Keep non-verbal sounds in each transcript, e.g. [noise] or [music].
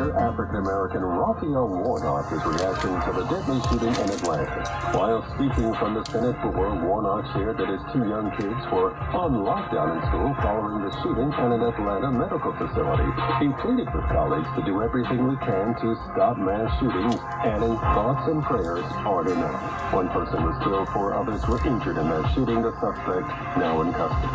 teenager African American Raphael Warnock is reacting to the deadly shooting in Atlanta. While speaking from the Senate floor, Warnock shared that his two young kids were on lockdown in school following the shooting at an Atlanta medical facility. He pleaded with colleagues to do everything we can to stop mass shootings, adding thoughts and prayers aren't enough. One person was killed, four others were injured in that shooting. The suspect now in custody.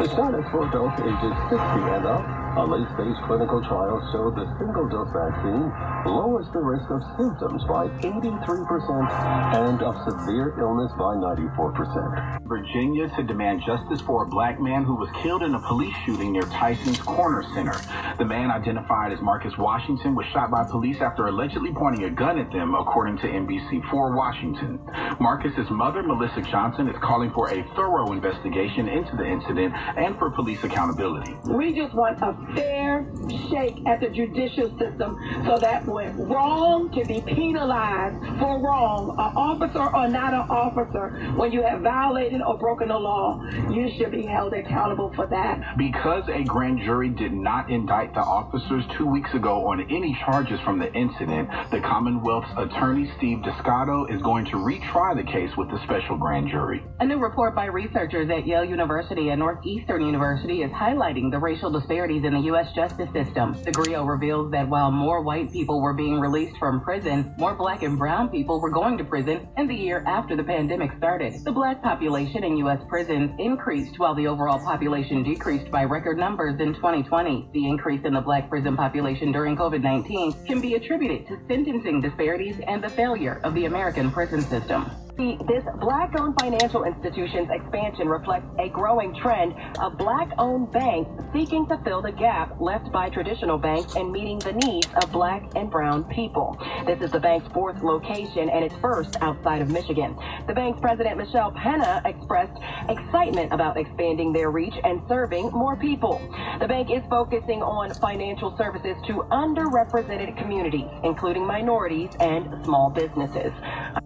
The shot is for adults ages 60 and up. A late-stage clinical trial showed the single-dose vaccine lowers the risk of symptoms by 83% and of severe illness by 94%. Virginia to demand justice for a black man who was killed in a police shooting near Tyson's Corner Center. The man identified as Marcus Washington was shot by police after allegedly pointing a gun at them, according to NBC4 Washington. Marcus's mother, Melissa Johnson, is calling for a thorough investigation into the incident and for police accountability. We just want a fair shake at the judicial system so that when wrong can be penalized for wrong, an officer or not an officer, when you have violated or broken the law, you should be held accountable for that. Because a grand jury did not indict the officers two weeks ago on any charges from the incident, the Commonwealth's attorney Steve Descano is going to retry the case with the special grand jury. A new report by researchers at Yale University and Northeastern University is highlighting the racial disparities in the U.S. justice system. The GRIO reveals that while more white people were being released from prison, more black and brown people were going to prison in the year after the pandemic started. The black population in U.S. prisons increased while the overall population decreased by record numbers in 2020. The increase in the black prison population during COVID-19 can be attributed to sentencing disparities and the failure of the American prison system. This black-owned financial institution's expansion reflects a growing trend of black-owned banks seeking to fill the gap left by traditional banks and meeting the needs of black and brown people. This is the bank's fourth location and its first outside of Michigan. The bank's president, Michelle Penna, expressed excitement about expanding their reach and serving more people. The bank is focusing on financial services to underrepresented communities, including minorities and small businesses.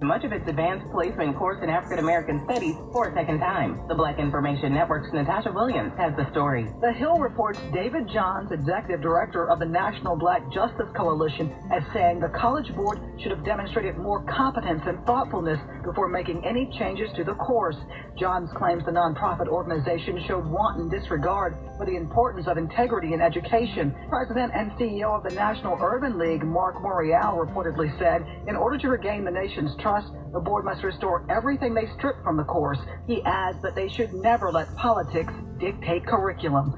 Much of its advanced placement course in African American Studies for a second time. The Black Information Network's Natasha Williams has the story. The Hill reports David Johns, executive director of the National Black Justice Coalition, as saying the College Board should have demonstrated more competence and thoughtfulness before making any changes to the course. Johns claims the nonprofit organization showed wanton disregard for the importance of integrity in education. President and CEO of the National Urban League, Marc Morial, reportedly said, in order to regain the nation's trust, the board must restore everything they stripped from the course. He adds that they should never let politics dictate curriculum.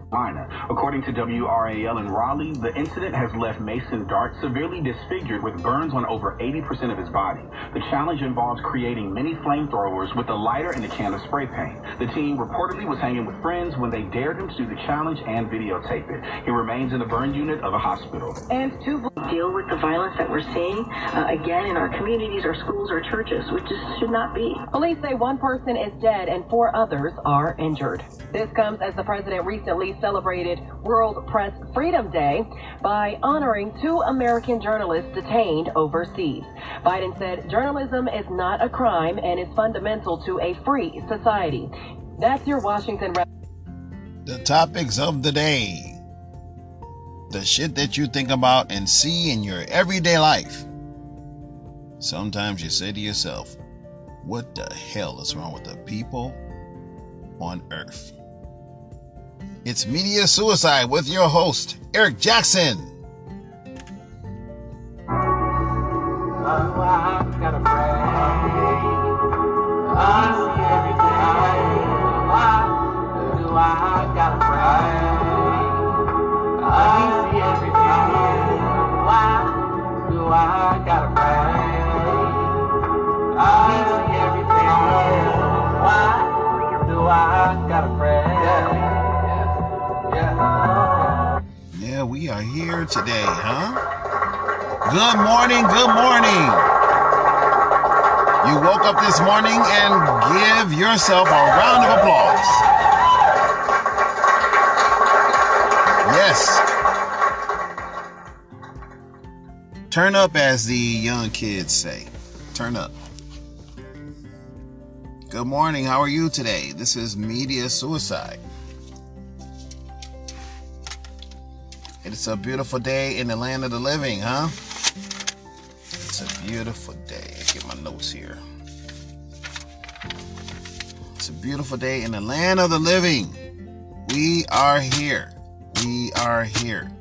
According to WRAL in Raleigh, the incident has left Mason Dart severely disfigured with burns on over 80% of his body. The challenge involves creating many flamethrowers with a lighter and a can of spray paint. The team reportedly was hanging with friends when they dared him to do the challenge and videotape it. He remains in the burn unit of a hospital. And to deal with the violence that we're seeing, uh, again, in our communities, our schools, our churches, which just should not be. Police say one person is dead and four others are injured. This comes as the president recently celebrated World Press Freedom Day by honoring two American journalists detained overseas. Biden said journalism is not a crime and is fundamental to a free society. That's your Washington. The topics of the day. The shit that you think about and see in your everyday life. Sometimes you say to yourself, what the hell is wrong with the people on earth? It's Media Suicide with your host, Eric Jackson. Yeah, we are here today, huh? Good morning, good morning. You woke up this morning and give yourself a round of applause. Yes. Turn up, as the young kids say. Turn up. Good morning. How are you today? This is Media Suicide. It's a beautiful day in the land of the living, huh? It's a beautiful day. Get my notes here. It's a beautiful day in the land of the living. We are here. We are here.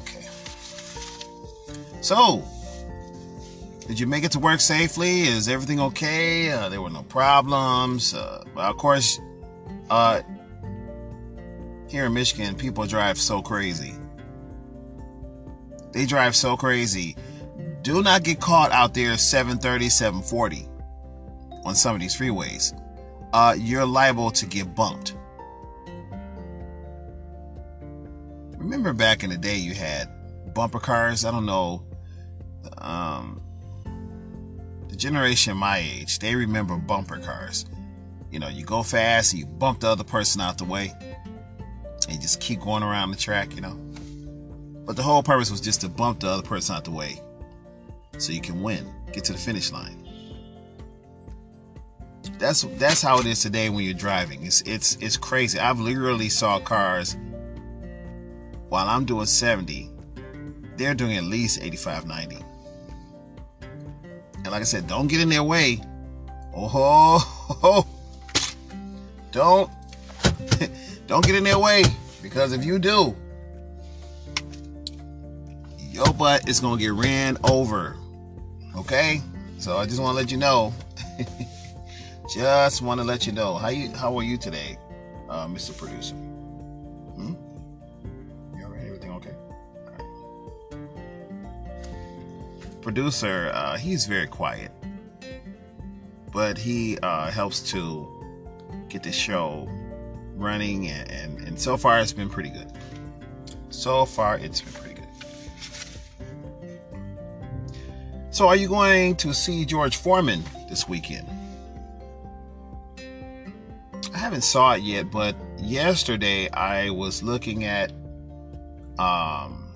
Okay. So, did you make it to work safely? Is everything okay? Uh, there were no problems. Uh, of course, uh, here in Michigan, people drive so crazy. They drive so crazy. Do not get caught out there 730, 740 on some of these freeways. Uh, you're liable to get bumped. Remember back in the day, you had bumper cars. I don't know. Um, the generation my age, they remember bumper cars. You know, you go fast, and you bump the other person out the way, and just keep going around the track, you know. But the whole purpose was just to bump the other person out the way so you can win, get to the finish line. That's that's how it is today when you're driving. It's it's it's crazy. I've literally saw cars while I'm doing 70, they're doing at least 85, 90. And like I said, don't get in their way. Oh, [laughs] don't don't get in their way because if you do, your butt is gonna get ran over. Okay, so I just want to let you know. [laughs] just want to let you know how you how are you today, uh, Mr. Producer? Hmm? You all right? Everything okay? Producer, uh, he's very quiet, but he uh, helps to get the show running, and, and, and so far it's been pretty good. So far it's been pretty good. So, are you going to see George Foreman this weekend? I haven't saw it yet, but yesterday I was looking at um,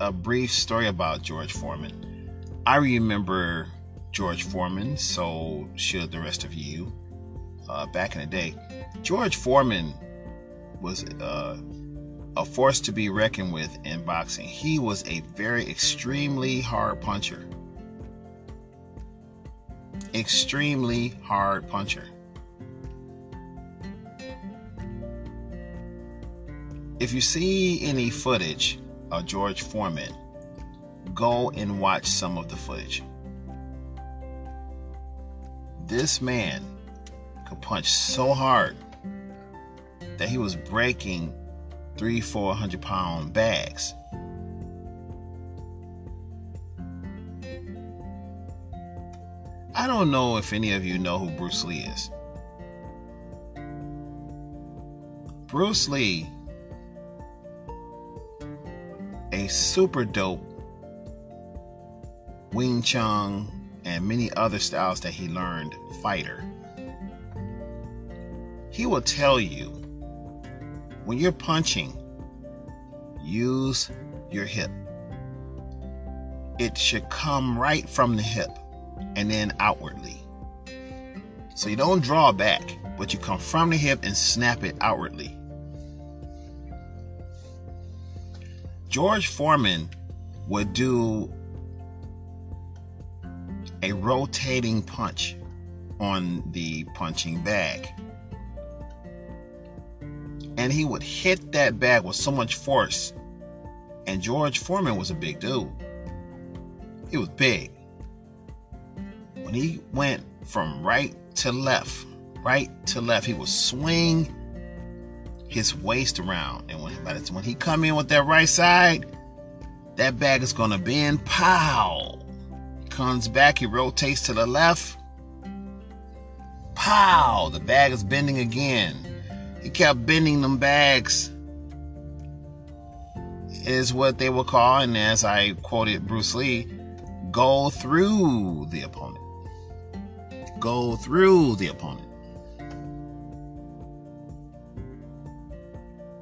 a brief story about George Foreman. I remember George Foreman, so should the rest of you. Uh, back in the day, George Foreman was uh, a force to be reckoned with in boxing. He was a very extremely hard puncher. Extremely hard puncher. If you see any footage of George Foreman, go and watch some of the footage. This man could punch so hard that he was breaking three, four hundred pound bags. I don't know if any of you know who Bruce Lee is. Bruce Lee, a super dope Wing Chun and many other styles that he learned fighter. He will tell you when you're punching, use your hip. It should come right from the hip and then outwardly. So you don't draw back, but you come from the hip and snap it outwardly. George Foreman would do a rotating punch on the punching bag and he would hit that bag with so much force. And George Foreman was a big dude. He was big. When he went from right to left, right to left, he would swing his waist around. And when, when he come in with that right side, that bag is gonna bend. Pow! Comes back, he rotates to the left. Pow! The bag is bending again he kept bending them bags, is what they call, and as I quoted Bruce Lee, go through the opponent. Go through the opponent.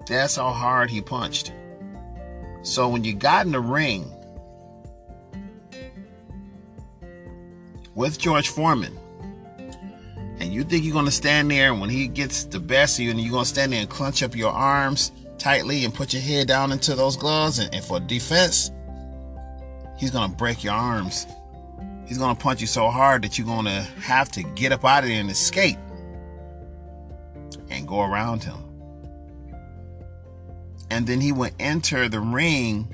That's how hard he punched. So when you got in the ring with George Foreman, and you think you're going to stand there and when he gets the best of you and you're going to stand there and clench up your arms tightly and put your head down into those gloves and, and for defense he's going to break your arms. He's going to punch you so hard that you're going to have to get up out of there and escape and go around him. And then he would enter the ring.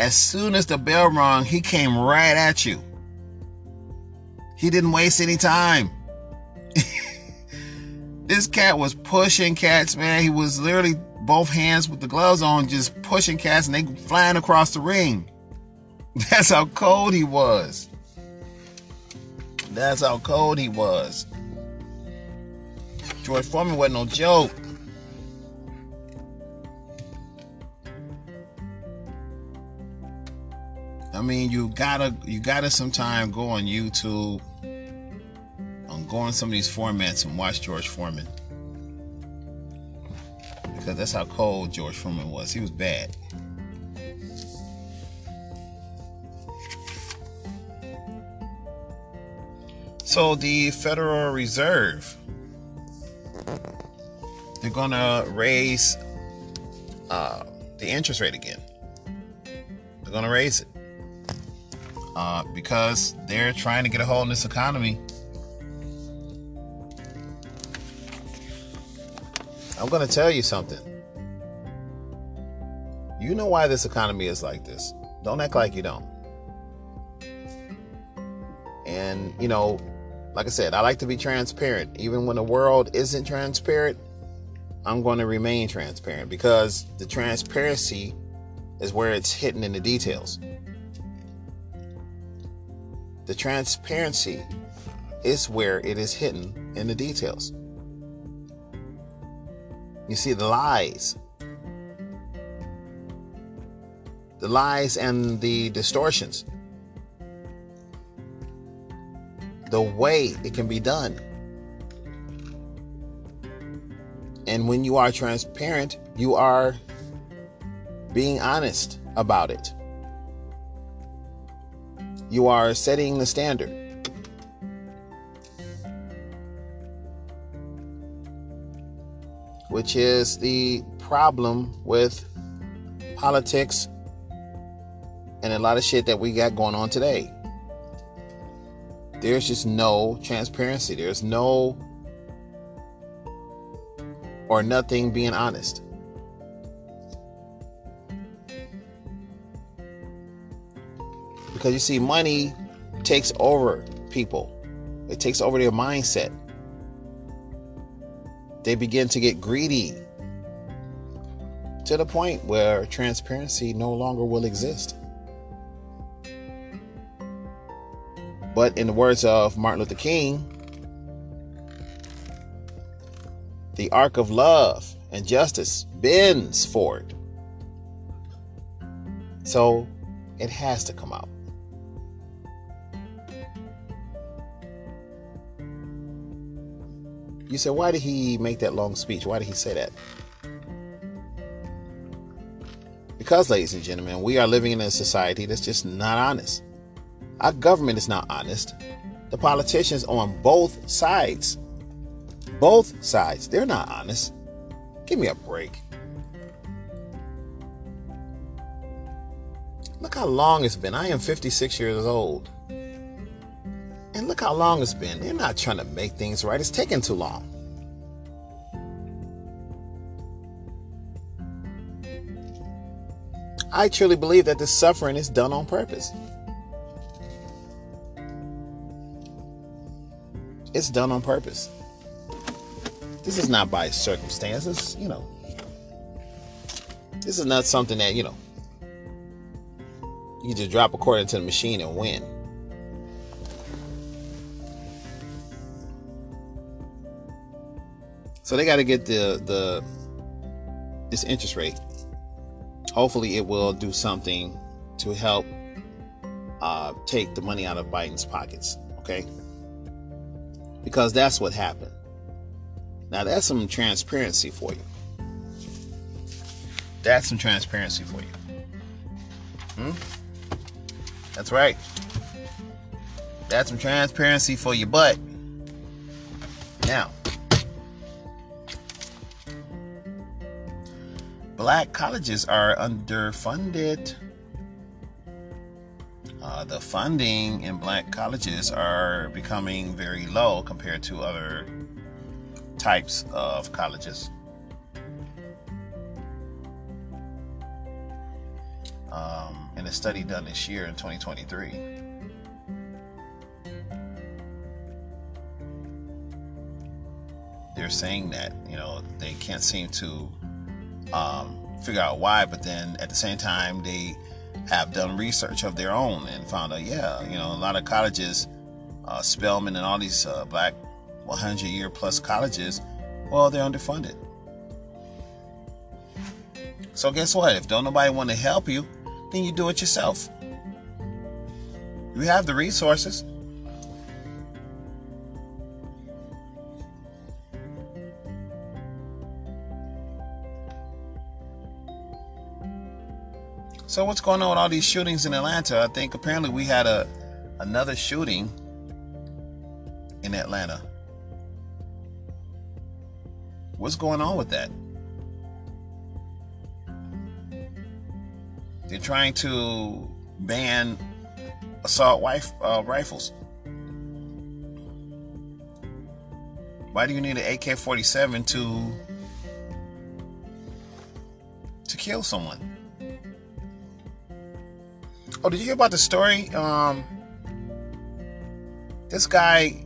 As soon as the bell rung he came right at you he didn't waste any time. [laughs] this cat was pushing cats, man. He was literally both hands with the gloves on, just pushing cats, and they flying across the ring. [laughs] That's how cold he was. That's how cold he was. George Foreman wasn't no joke. I mean, you gotta you gotta sometime go on YouTube go on some of these formats and watch George Foreman. Because that's how cold George Foreman was. He was bad. So the Federal Reserve, they're gonna raise uh, the interest rate again. They're gonna raise it uh, because they're trying to get a hold in this economy I'm going to tell you something. You know why this economy is like this. Don't act like you don't. And, you know, like I said, I like to be transparent. Even when the world isn't transparent, I'm going to remain transparent because the transparency is where it's hidden in the details. The transparency is where it is hidden in the details. You see the lies. The lies and the distortions. The way it can be done. And when you are transparent, you are being honest about it. You are setting the standard. which is the problem with politics and a lot of shit that we got going on today. There's just no transparency. There's no or nothing being honest. Because you see, money takes over people, it takes over their mindset they begin to get greedy to the point where transparency no longer will exist. But in the words of Martin Luther King, the arc of love and justice bends forward. So it has to come out. You said, why did he make that long speech? Why did he say that? Because, ladies and gentlemen, we are living in a society that's just not honest. Our government is not honest. The politicians on both sides, both sides, they're not honest. Give me a break. Look how long it's been. I am 56 years old. Look how long it's been. They're not trying to make things right. It's taking too long. I truly believe that the suffering is done on purpose. It's done on purpose. This is not by circumstances, you know. This is not something that, you know, you just drop a quarter into the machine and win. So they got to get the the this interest rate. Hopefully, it will do something to help uh, take the money out of Biden's pockets. Okay, because that's what happened. Now that's some transparency for you. That's some transparency for you. Hmm? That's right. That's some transparency for you, but Now, black colleges are underfunded. Uh, the funding in black colleges are becoming very low compared to other types of colleges. Um, in a study done this year in 2023. They're saying that you know they can't seem to um, figure out why, but then at the same time they have done research of their own and found out, yeah, you know, a lot of colleges, uh, Spelman and all these uh, black 100 year plus colleges, well, they're underfunded. So guess what? If don't nobody want to help you, then you do it yourself. You have the resources. So what's going on with all these shootings in Atlanta? I think apparently we had a another shooting in Atlanta. What's going on with that? They're trying to ban assault wife, uh, rifles. Why do you need an AK-47 to to kill someone? Oh, did you hear about the story? Um, this guy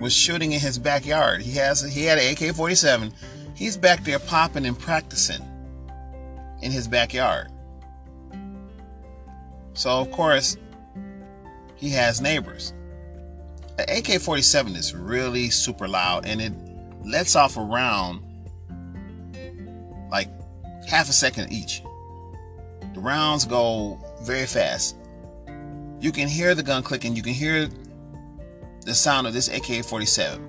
was shooting in his backyard. He has he had an AK-47. He's back there popping and practicing in his backyard. So of course, he has neighbors. An AK-47 is really super loud and it lets off a round like half a second each. The rounds go very fast. You can hear the gun clicking, you can hear the sound of this AK-47.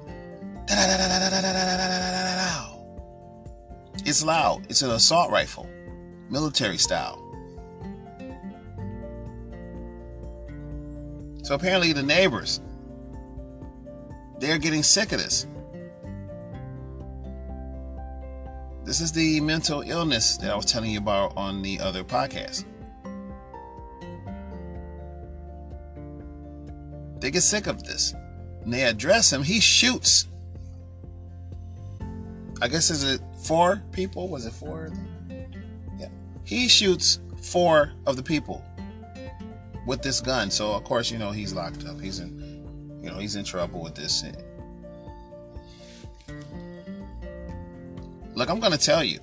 It's loud. It's an assault rifle, military style. So apparently the neighbors, they're getting sick of this. This is the mental illness that I was telling you about on the other podcast. They get sick of this. And they address him. He shoots. I guess is it four people? Was it four? Yeah. He shoots four of the people with this gun. So of course, you know, he's locked up. He's in, you know, he's in trouble with this. Look, I'm gonna tell you.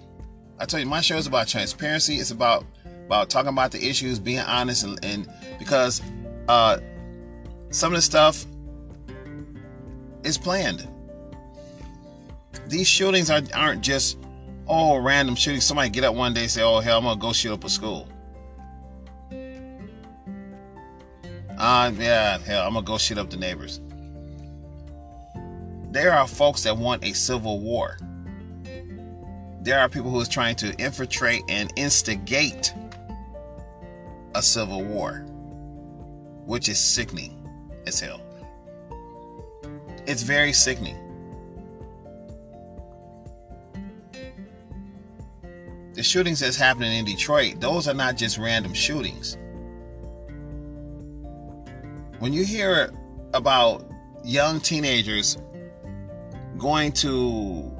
I tell you, my show is about transparency. It's about about talking about the issues, being honest, and, and because uh, some of the stuff is planned. These shootings are, aren't just oh random shootings. Somebody get up one day and say, "Oh hell, I'm gonna go shoot up a school." Uh, yeah, hell, I'm gonna go shoot up the neighbors. There are folks that want a civil war. There are people who is trying to infiltrate and instigate a civil war, which is sickening as hell. It's very sickening. The shootings that's happening in Detroit, those are not just random shootings when you hear about young teenagers going to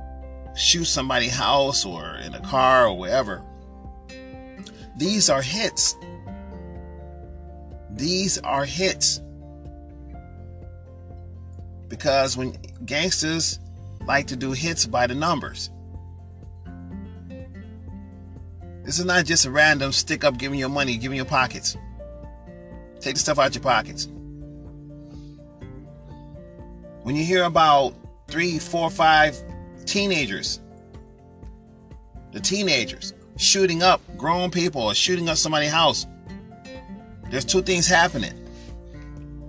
shoot somebody's house or in a car or wherever, these are hits. These are hits. Because when gangsters like to do hits by the numbers. This is not just a random stick up giving your money, giving your pockets. Take the stuff out your pockets. When you hear about three, four, five teenagers, the teenagers shooting up grown people or shooting up somebody's house, there's two things happening.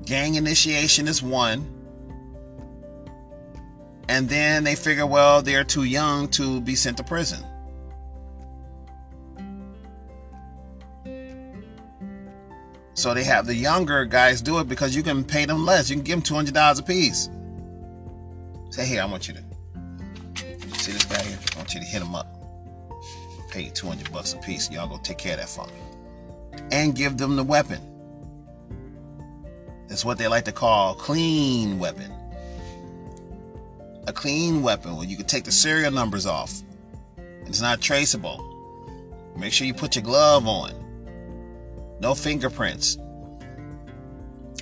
Gang initiation is one. And then they figure, well, they're too young to be sent to prison. So they have the younger guys do it because you can pay them less. You can give them two hundred dollars a piece. Say, hey, I want you to see this guy here. I want you to hit him up. Pay two hundred bucks a piece. Y'all go take care of that for me, and give them the weapon. It's what they like to call clean weapon. A clean weapon where you can take the serial numbers off. It's not traceable. Make sure you put your glove on. No fingerprints.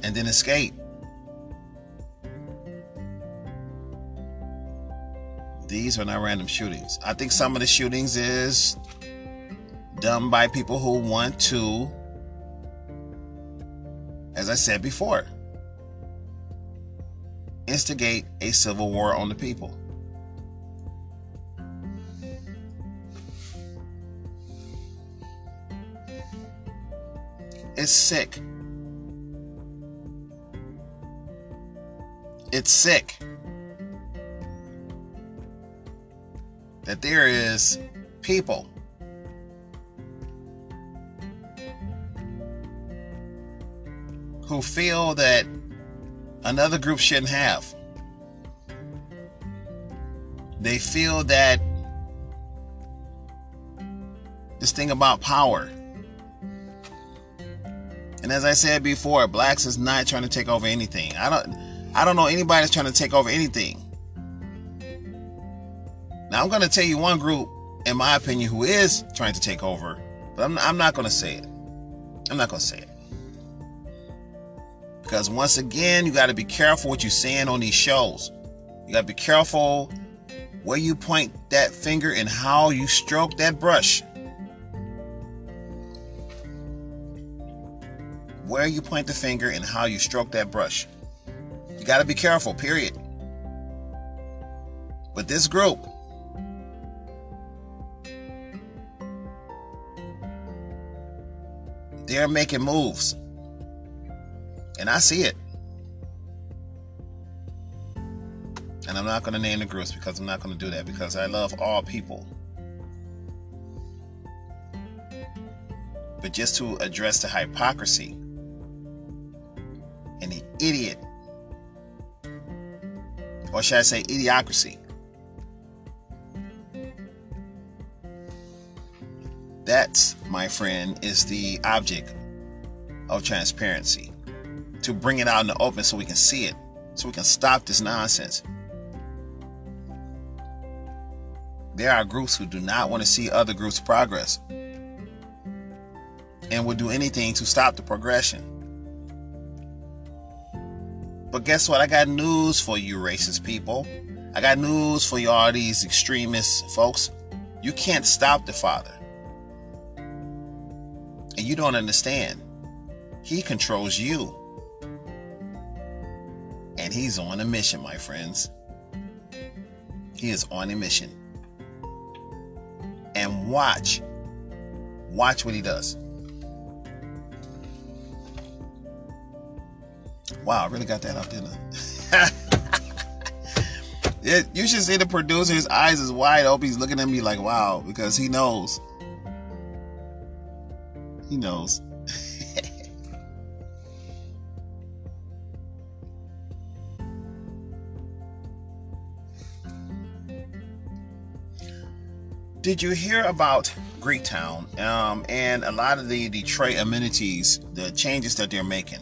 And then escape. These are not random shootings. I think some of the shootings is done by people who want to, as I said before, instigate a civil war on the people. It's sick. It's sick that there is people who feel that another group shouldn't have. They feel that this thing about power. And as I said before, blacks is not trying to take over anything. I don't I don't know anybody that's trying to take over anything. Now I'm going to tell you one group in my opinion who is trying to take over, but I'm, I'm not going to say it. I'm not going to say it. Because once again, you got to be careful what you're saying on these shows. You got to be careful where you point that finger and how you stroke that brush. Where you point the finger and how you stroke that brush. You got to be careful, period. But this group, they're making moves. And I see it. And I'm not going to name the groups because I'm not going to do that because I love all people. But just to address the hypocrisy and the idiot, or should I say idiocracy, that, my friend, is the object of transparency to bring it out in the open so we can see it, so we can stop this nonsense. There are groups who do not want to see other groups progress and will do anything to stop the progression. But guess what? I got news for you, racist people. I got news for you, all these extremist folks. You can't stop the Father. And you don't understand. He controls you. And he's on a mission, my friends. He is on a mission. And watch. Watch what he does. Wow, I really got that out I? [laughs] you should see the producer. His eyes is wide open. He's looking at me like, wow, because he knows. He knows. Did you hear about Greektown um, and a lot of the Detroit amenities, the changes that they're making?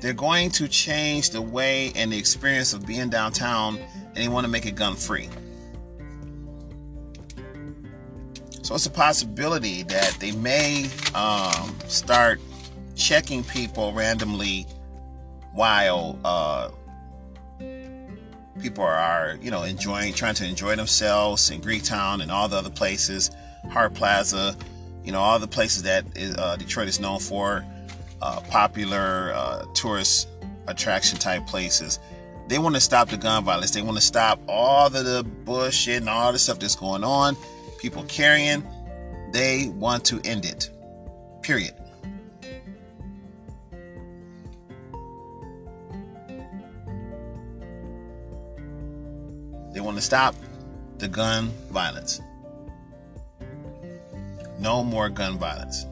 They're going to change the way and the experience of being downtown, and they want to make it gun free. So it's a possibility that they may um, start checking people randomly while uh, people are, you know, enjoying, trying to enjoy themselves in Greektown and all the other places, Hart Plaza, you know, all the places that is, uh, Detroit is known for, uh, popular uh, tourist attraction type places. They want to stop the gun violence. They want to stop all of the bullshit and all the stuff that's going on. People carrying. They want to end it. Period. They want to stop the gun violence. No more gun violence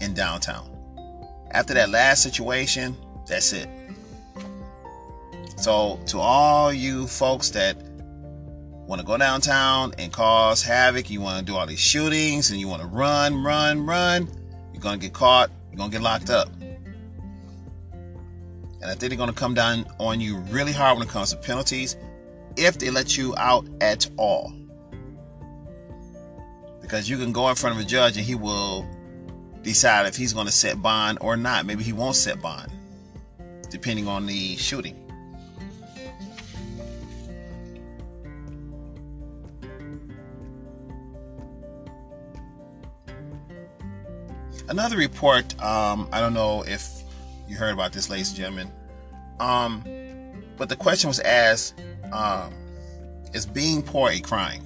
in downtown. After that last situation, that's it. So, to all you folks that want to go downtown and cause havoc, you want to do all these shootings and you want to run, run, run, you're going to get caught, you're going to get locked up. And I think they're going to come down on you really hard when it comes to penalties if they let you out at all. Because you can go in front of a judge and he will decide if he's going to set bond or not. Maybe he won't set bond, depending on the shooting. Another report, um, I don't know if you heard about this, ladies and gentlemen, um, but the question was asked um, Is being poor a crime?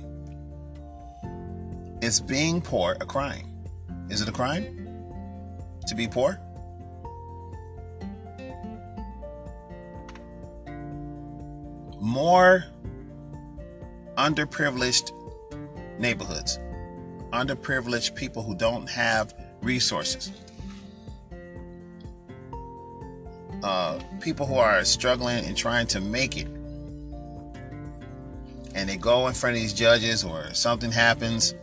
Is being poor a crime? Is it a crime to be poor? More underprivileged neighborhoods, underprivileged people who don't have resources, uh, people who are struggling and trying to make it. And they go in front of these judges, or something happens,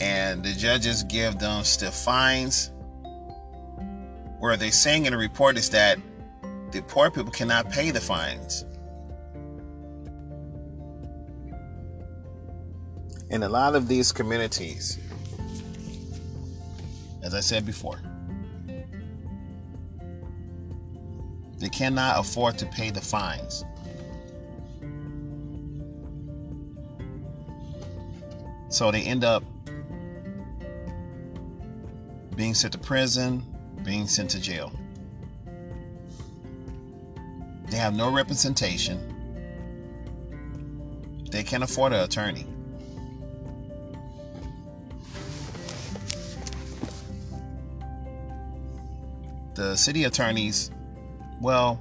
and the judges give them stiff fines. Where they're saying in the report is that the poor people cannot pay the fines. In a lot of these communities, as I said before, they cannot afford to pay the fines. So they end up being sent to prison, being sent to jail. They have no representation. They can't afford an attorney. The city attorneys, well,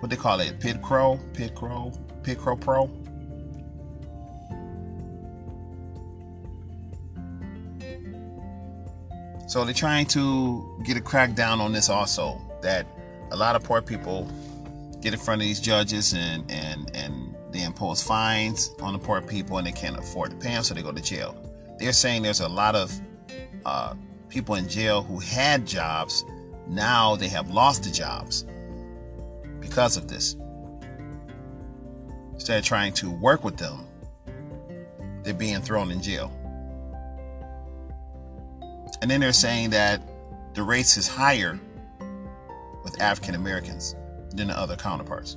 what they call it, pit crow, pit crow, pit crow pro. So they're trying to get a crackdown on this also. That a lot of poor people get in front of these judges and and and they impose fines on the poor people and they can't afford to pay them, so they go to jail. They're saying there's a lot of uh, people in jail who had jobs. Now they have lost the jobs because of this. Instead of trying to work with them, they're being thrown in jail. And then they're saying that the race is higher with African Americans than the other counterparts.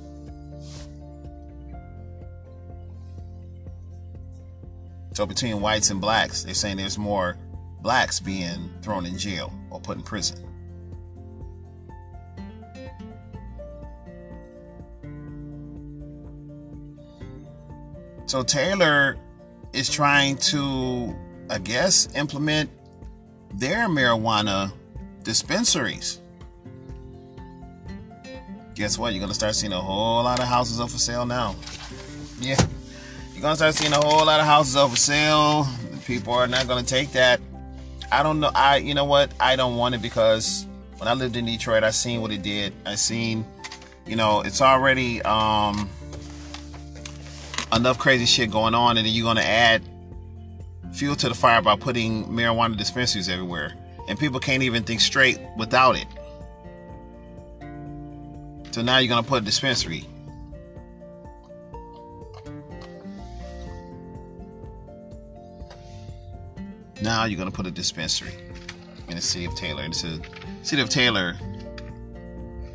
So between whites and blacks, they're saying there's more blacks being thrown in jail or put in prison. So Taylor is trying to, I guess, implement their marijuana dispensaries. Guess what? You're gonna start seeing a whole lot of houses up for sale now. Yeah, you're gonna start seeing a whole lot of houses up for sale. People are not gonna take that. I don't know. I, you know what? I don't want it because when I lived in Detroit, I seen what it did. I seen, you know, it's already um enough crazy shit going on, and then you're gonna add fuel to the fire by putting marijuana dispensaries everywhere. And people can't even think straight without it. So now you're to put a dispensary. Now you're to put a dispensary in the city of Taylor. And the city of Taylor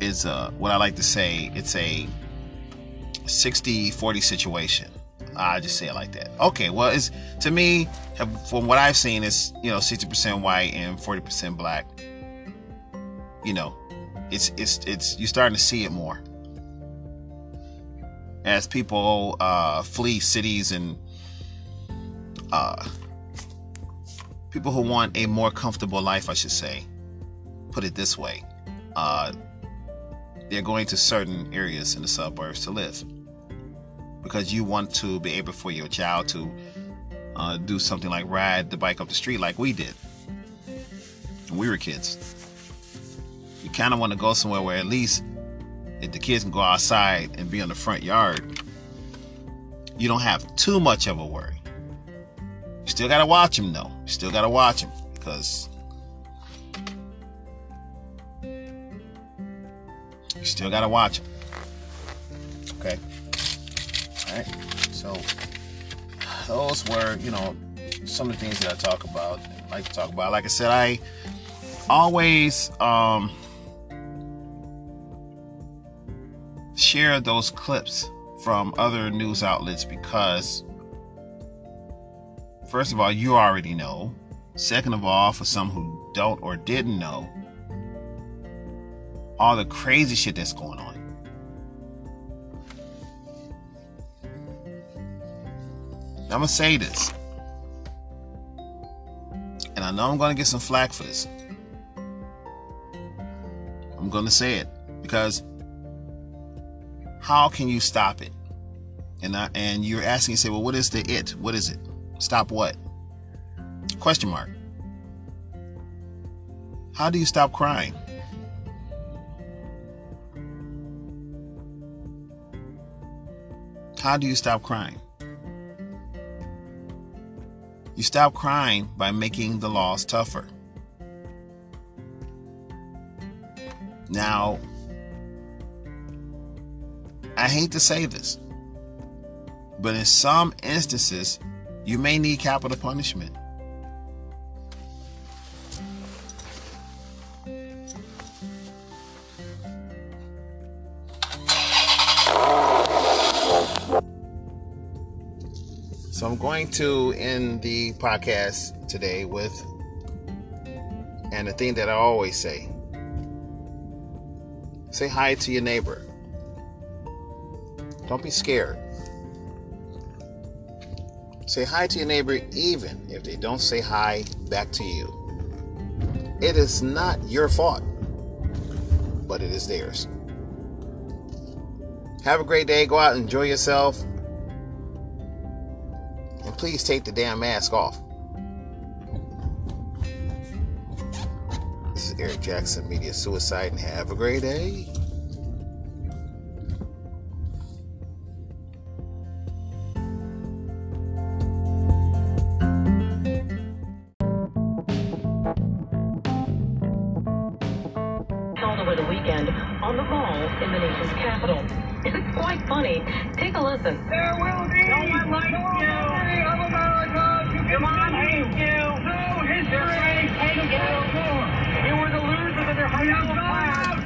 is uh, what I like to say it's a 60 40 situation. I just say it like that. Okay, well, it's to me, from what I've seen, it's you know, 60% white and 40% black. You know, it's it's it's you're starting to see it more as people uh, flee cities and uh, people who want a more comfortable life, I should say, put it this way, uh, they're going to certain areas in the suburbs to live because you want to be able for your child to uh, do something like ride the bike up the street like we did when we were kids. You kind of want to go somewhere where at least if the kids can go outside and be in the front yard, you don't have too much of a worry. You still got to watch them though. You still got to watch them because you still got to watch them. Right. So those were, you know, some of the things that I talk about, like to talk about. Like I said, I always um, share those clips from other news outlets because, first of all, you already know. Second of all, for some who don't or didn't know, all the crazy shit that's going on. I'm gonna say this, and I know I'm gonna get some flack for this. I'm gonna say it because how can you stop it? And I, and you're asking, you say, well, what is the it? What is it? Stop what? Question mark. How do you stop crying? How do you stop crying? You stop crying by making the laws tougher. Now, I hate to say this, but in some instances, you may need capital punishment. Going to end the podcast today with, and the thing that I always say say hi to your neighbor. Don't be scared. Say hi to your neighbor even if they don't say hi back to you. It is not your fault, but it is theirs. Have a great day. Go out and enjoy yourself. Please take the damn mask off. This is Eric Jackson, Media Suicide, and have a great day.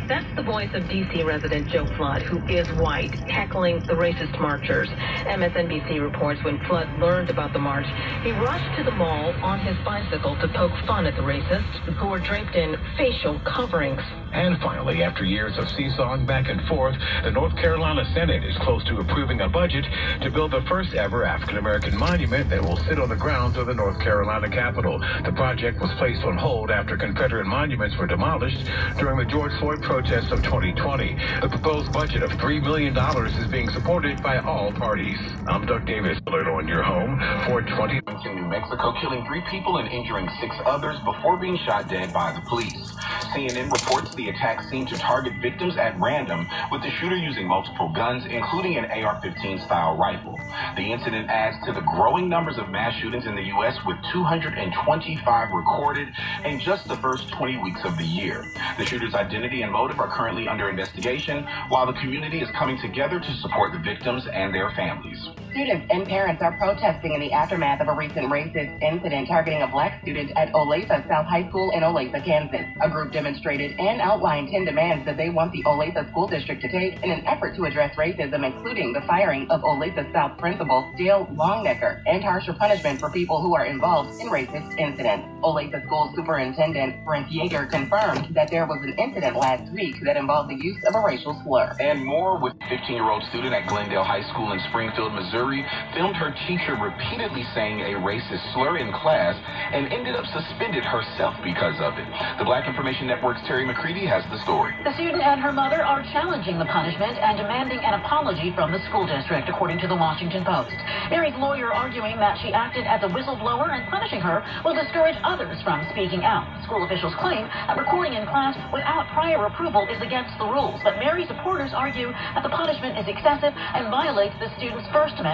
That's the voice of D.C. resident Joe Flood, who is white, heckling the racist marchers. MSNBC reports when Flood learned about the march, he rushed to the mall on his bicycle to poke fun at the racists who were draped in facial coverings. And finally, after years of seesawing back and forth, the North Carolina Senate is close to approving a budget to build the first ever African American monument that will sit on the grounds of the North Carolina Capitol. The project was placed on hold after Confederate monuments were demolished during the George Floyd protests of 2020. The proposed budget of $3 million is being supported by all parties. I'm Doug Davis. Alert on your home. 420 in New Mexico, killing three people and injuring six others before being shot dead by the police. CNN reports the attack seemed to target victims at random, with the shooter using multiple guns, including an AR-15 style rifle. The incident adds to the growing numbers of mass shootings in the U.S., with 225 recorded in just the first 20 weeks of the year. The shooter's identity and motive are currently under investigation, while the community is coming together to support the victims and their families. Students and parents are protesting in the aftermath of a recent racist incident targeting a black student at Olathe South High School in Olathe, Kansas. A group demonstrated and outlined 10 demands that they want the Olathe School District to take in an effort to address racism, including the firing of Olathe South principal Dale Longnecker and harsher punishment for people who are involved in racist incidents. Olathe School Superintendent Brent Yeager confirmed that there was an incident last week that involved the use of a racial slur. And more with 15-year-old student at Glendale High School in Springfield, Missouri Missouri filmed her teacher repeatedly saying a racist slur in class and ended up suspended herself because of it. The Black Information Network's Terry McCready has the story. The student and her mother are challenging the punishment and demanding an apology from the school district, according to the Washington Post. Mary's lawyer arguing that she acted as a whistleblower and punishing her will discourage others from speaking out. School officials claim that recording in class without prior approval is against the rules, but Mary supporters argue that the punishment is excessive and violates the student's First Amendment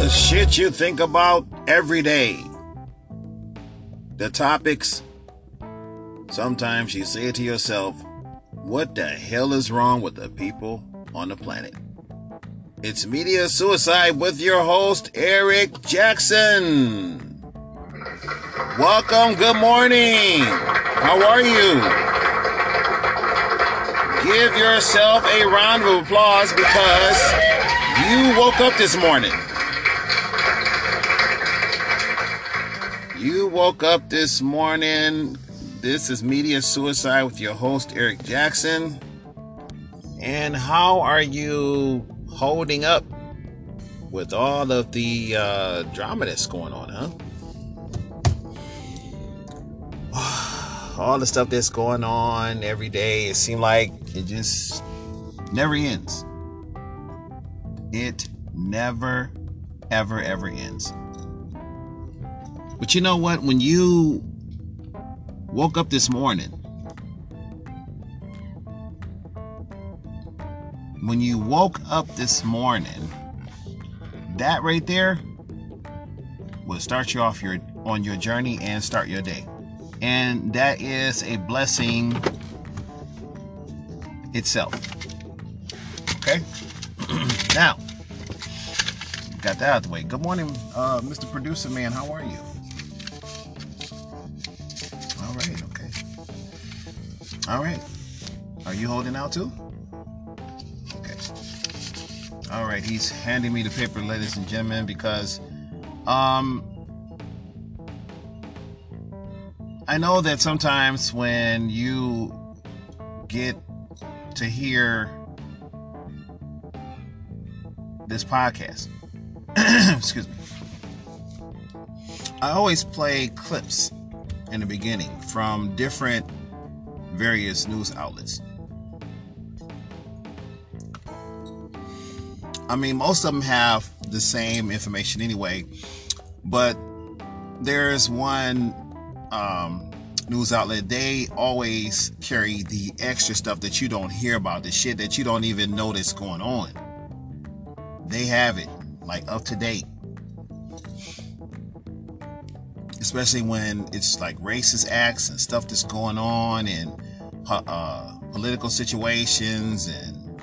The shit you think about every day. The topics. Sometimes you say to yourself, what the hell is wrong with the people on the planet? It's Media Suicide with your host, Eric Jackson. Welcome, good morning. How are you? Give yourself a round of applause because you woke up this morning. You woke up this morning. This is Media Suicide with your host, Eric Jackson. And how are you holding up with all of the uh, drama that's going on, huh? [sighs] all the stuff that's going on every day, it seems like it just never ends. It never, ever, ever ends. But you know what? When you woke up this morning, when you woke up this morning, that right there will start you off your on your journey and start your day. And that is a blessing itself. Okay? [clears throat] now, got that out of the way. Good morning, uh, Mr. Producer Man. How are you? All right. Are you holding out too? Okay. All right, he's handing me the paper, ladies and gentlemen, because um I know that sometimes when you get to hear this podcast, [clears throat] excuse me, I always play clips in the beginning from different various news outlets. I mean, most of them have the same information anyway, but there's one um, news outlet, they always carry the extra stuff that you don't hear about, the shit that you don't even know that's going on. They have it like up to date. Especially when it's like racist acts and stuff that's going on and uh, political situations, and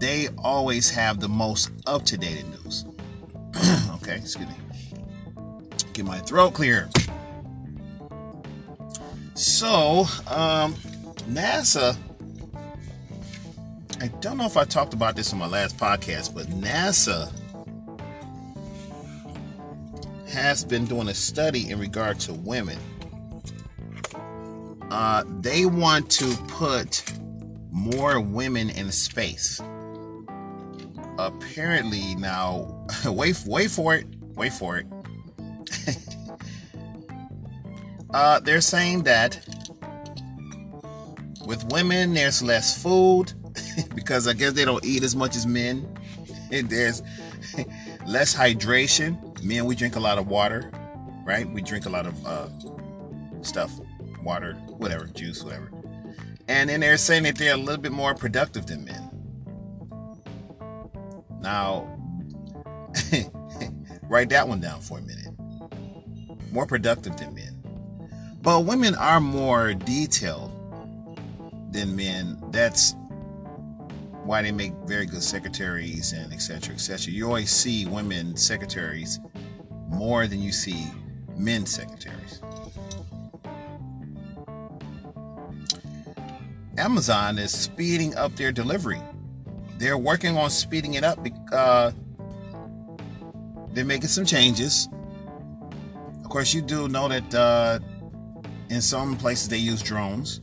they always have the most up to date news. [clears throat] okay, excuse me. Get my throat clear. So, um, NASA, I don't know if I talked about this in my last podcast, but NASA has been doing a study in regard to women. Uh, they want to put more women in space. Apparently, now, [laughs] wait, wait for it, wait for it. [laughs] Uh, they're saying that with women, there's less food [laughs] because I guess they don't eat as much as men. And there's less hydration. Men, we drink a lot of water, right? We drink a lot of uh, stuff, water, whatever, juice, whatever. And then they're saying that they're a little bit more productive than men. Now, [laughs] write that one down for a minute. More productive than men. But women are more detailed than men. That's why they make very good secretaries and etc. etc. You always see women secretaries more than you see men secretaries. Amazon is speeding up their delivery. They're working on speeding it up. Uh, they're making some changes. Of course, you do know that uh, in some places they use drones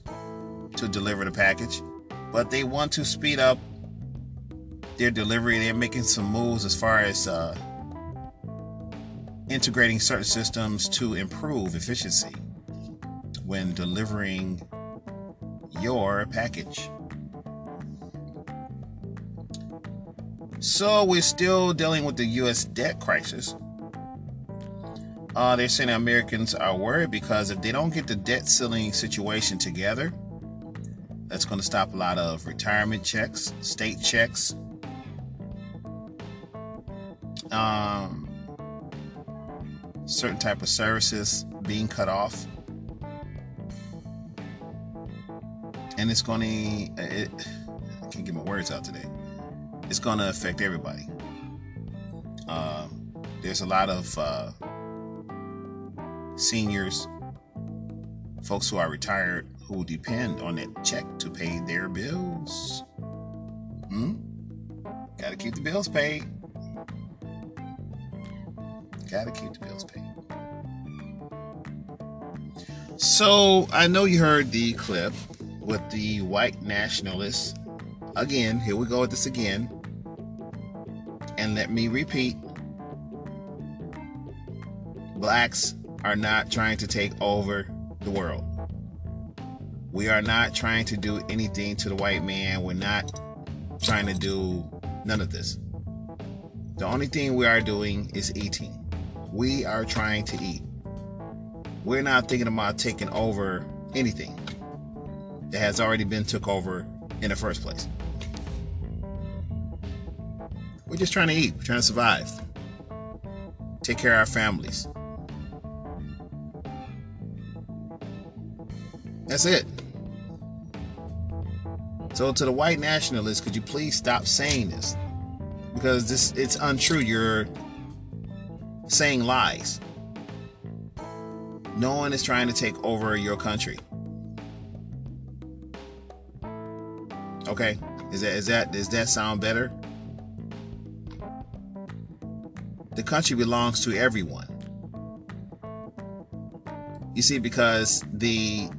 to deliver the package, but they want to speed up their delivery. They're making some moves as far as uh, integrating certain systems to improve efficiency when delivering your package. So we're still dealing with the U.S. debt crisis. Uh, they're saying Americans are worried because if they don't get the debt ceiling situation together, that's going to stop a lot of retirement checks, state checks, um, certain type of services being cut off. And it's going to, I can't get my words out today. It's going to affect everybody. Um, there's a lot of uh, seniors, folks who are retired, who depend on that check to pay their bills. Hmm? Got to keep the bills paid. Keep the bills paid. So I know you heard the clip with the white nationalists. Again, here we go with this again. And let me repeat blacks are not trying to take over the world. We are not trying to do anything to the white man. We're not trying to do none of this. The only thing we are doing is eating. We are trying to eat. We're not thinking about taking over anything that has already been took over in the first place. We're just trying to eat. We're trying to survive. Take care of our families. That's it. So to the white nationalists, could you please stop saying this? Because this it's untrue. You're saying lies. No one is trying to take over your country. Okay? Is that is that does that sound better? The country belongs to everyone. You see, because the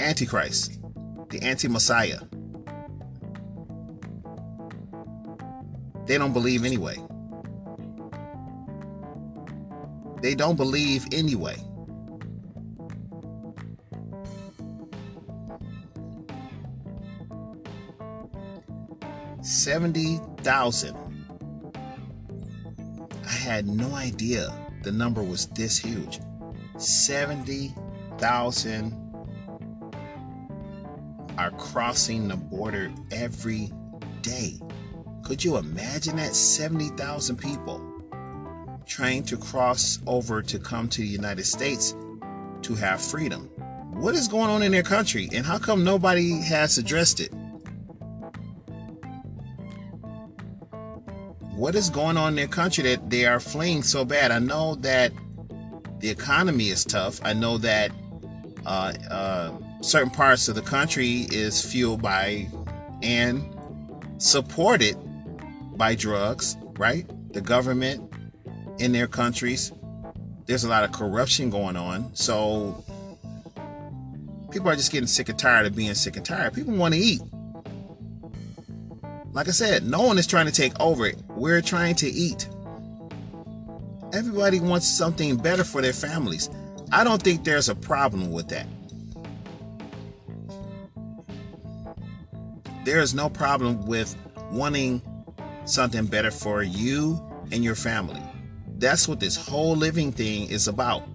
Antichrist, the anti Messiah. They don't believe anyway. They don't believe anyway. Seventy thousand. I had no idea the number was this huge. Seventy thousand are crossing the border every day. Could you imagine that? 70,000 people trying to cross over to come to the United States to have freedom. What is going on in their country and how come nobody has addressed it? What is going on in their country that they are fleeing so bad? I know that the economy is tough. I know that uh, uh, certain parts of the country is fueled by and supported by drugs, right? The government in their countries. There's a lot of corruption going on. So people are just getting sick and tired of being sick and tired. People want to eat. Like I said, no one is trying to take over it. We're trying to eat. Everybody wants something better for their families. I don't think there's a problem with that. There is no problem with wanting something better for you and your family. That's what this whole living thing is about.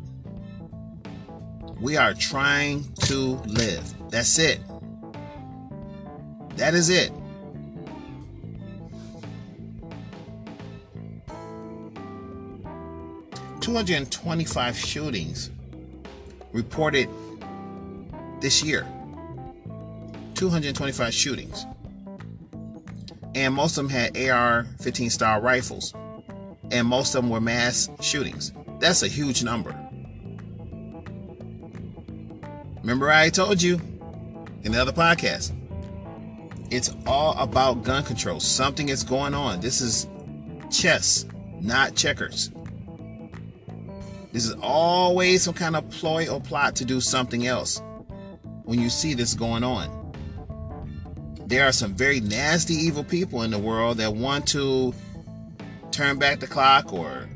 We are trying to live. That's it. That is it. Two hundred and twenty-five shootings reported this year. 225 shootings. And most of them had AR 15 style rifles. And most of them were mass shootings. That's a huge number. Remember, I told you in the other podcast, it's all about gun control. Something is going on. This is chess, not checkers. This is always some kind of ploy or plot to do something else when you see this going on. There are some very nasty, evil people in the world that want to turn back the clock or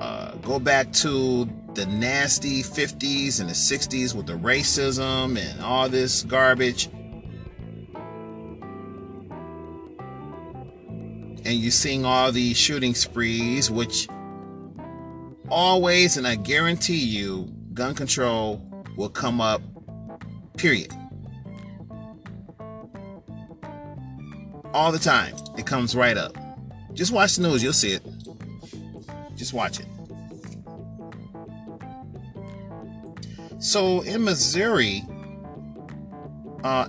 uh, go back to the nasty 50s and the 60s with the racism and all this garbage. And you're seeing all these shooting sprees, which always, and I guarantee you, gun control will come up, period. All the time. It comes right up. Just watch the news, you'll see it. Just watch it. So in Missouri, uh,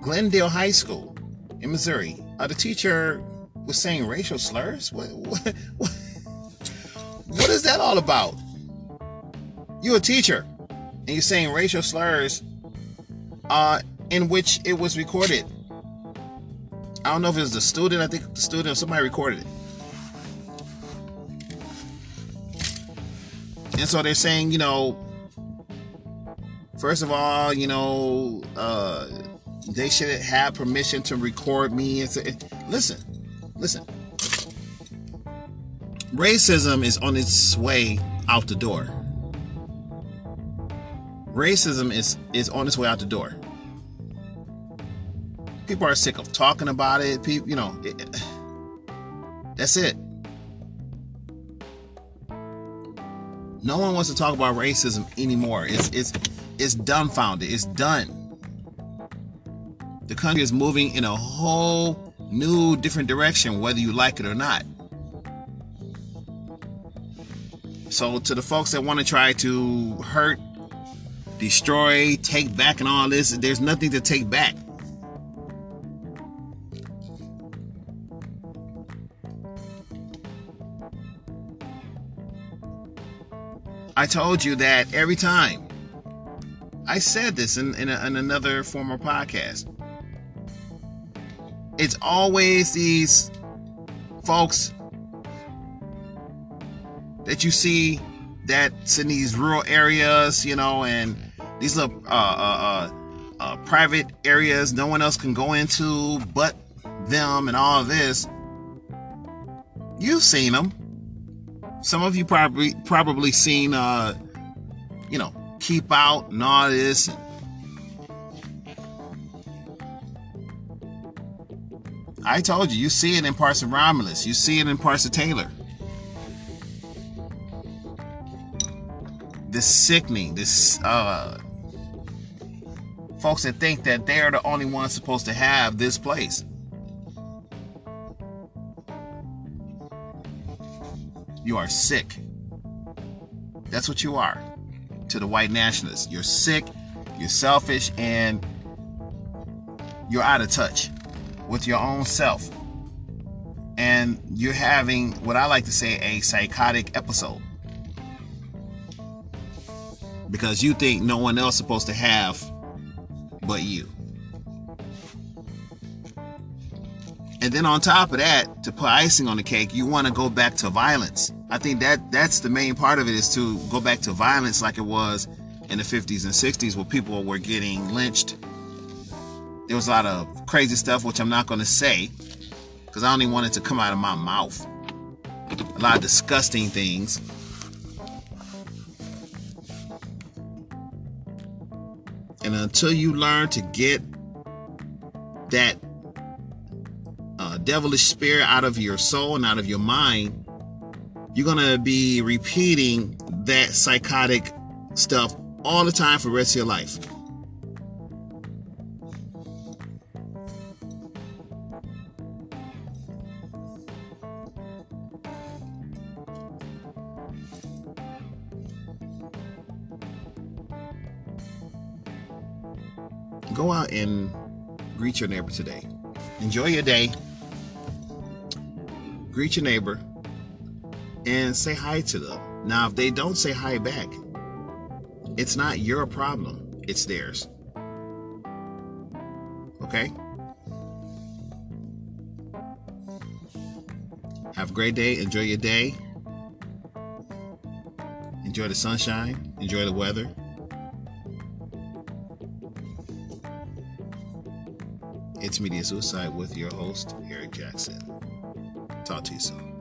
Glendale High School in Missouri, uh, the teacher was saying racial slurs. What, what, what, what is that all about? You're a teacher, and you're saying racial slurs, uh, in which it was recorded. I don't know if it was the student. I think the student somebody recorded it. And so they're saying, you know, first of all, you know, uh, they should have permission to record me. And say, listen, listen. Racism is on its way out the door. Racism is is on its way out the door. People are sick of talking about it. People, you know, it, that's it. No one wants to talk about racism anymore. It's it's it's dumbfounded. It's done. The country is moving in a whole new different direction, whether you like it or not. So to the folks that want to try to hurt, destroy, take back and all this, there's nothing to take back. I told you that every time. I said this in, in, a, in another former podcast. It's always these folks that you see that's in these rural areas, you know, and these little uh, uh, uh, uh, private areas no one else can go into but them and all of this. You've seen them. Some of you probably probably seen, uh, you know, keep out and all this. and I told you, you see it in parts of Romulus. You see it in parts of Taylor. This sickening, this uh, folks that think that they're the only ones supposed to have this place. You are sick. That's what you are to the white nationalists. You're sick, you're selfish, and you're out of touch with your own self. And you're having what I like to say a psychotic episode. Because you think no one else is supposed to have but you. And then on top of that, to put icing on the cake, you want to go back to violence. I think that that's the main part of it is to go back to violence like it was in the 50s and 60s where people were getting lynched. There was a lot of crazy stuff, which I'm not going to say because I want it to come out of my mouth. A lot of disgusting things. And until you learn to get that devilish spirit out of your soul and out of your mind, you're going to be repeating that psychotic stuff all the time for the rest of your life. Go out and greet your neighbor today. Enjoy your day. Greet your neighbor and say hi to them Now, if they don't say hi back, it's not your problem, it's theirs. Okay? Have a great day. Enjoy your day. Enjoy the sunshine. Enjoy the weather. It's Media Suicide with your host, Eric Jackson. Talk to you soon.